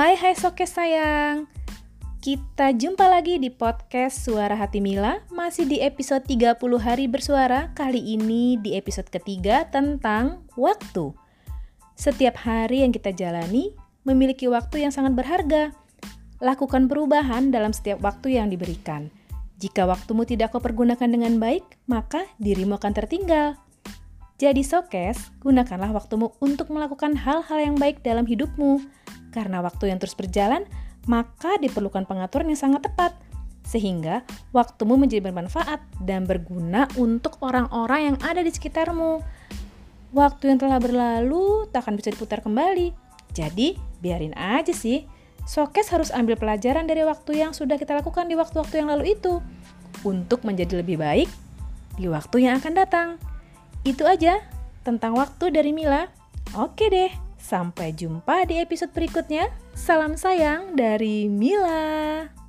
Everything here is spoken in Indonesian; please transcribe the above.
Hai hai Sokes sayang. Kita jumpa lagi di podcast Suara Hati Mila. Masih di episode 30 hari bersuara. Kali ini di episode ketiga tentang waktu. Setiap hari yang kita jalani memiliki waktu yang sangat berharga. Lakukan perubahan dalam setiap waktu yang diberikan. Jika waktumu tidak kau pergunakan dengan baik, maka dirimu akan tertinggal. Jadi sokes, gunakanlah waktumu untuk melakukan hal-hal yang baik dalam hidupmu. Karena waktu yang terus berjalan, maka diperlukan pengaturan yang sangat tepat. Sehingga waktumu menjadi bermanfaat dan berguna untuk orang-orang yang ada di sekitarmu. Waktu yang telah berlalu tak akan bisa diputar kembali. Jadi, biarin aja sih. Sokes harus ambil pelajaran dari waktu yang sudah kita lakukan di waktu-waktu yang lalu itu untuk menjadi lebih baik di waktu yang akan datang. Itu aja tentang waktu dari Mila. Oke deh, sampai jumpa di episode berikutnya. Salam sayang dari Mila.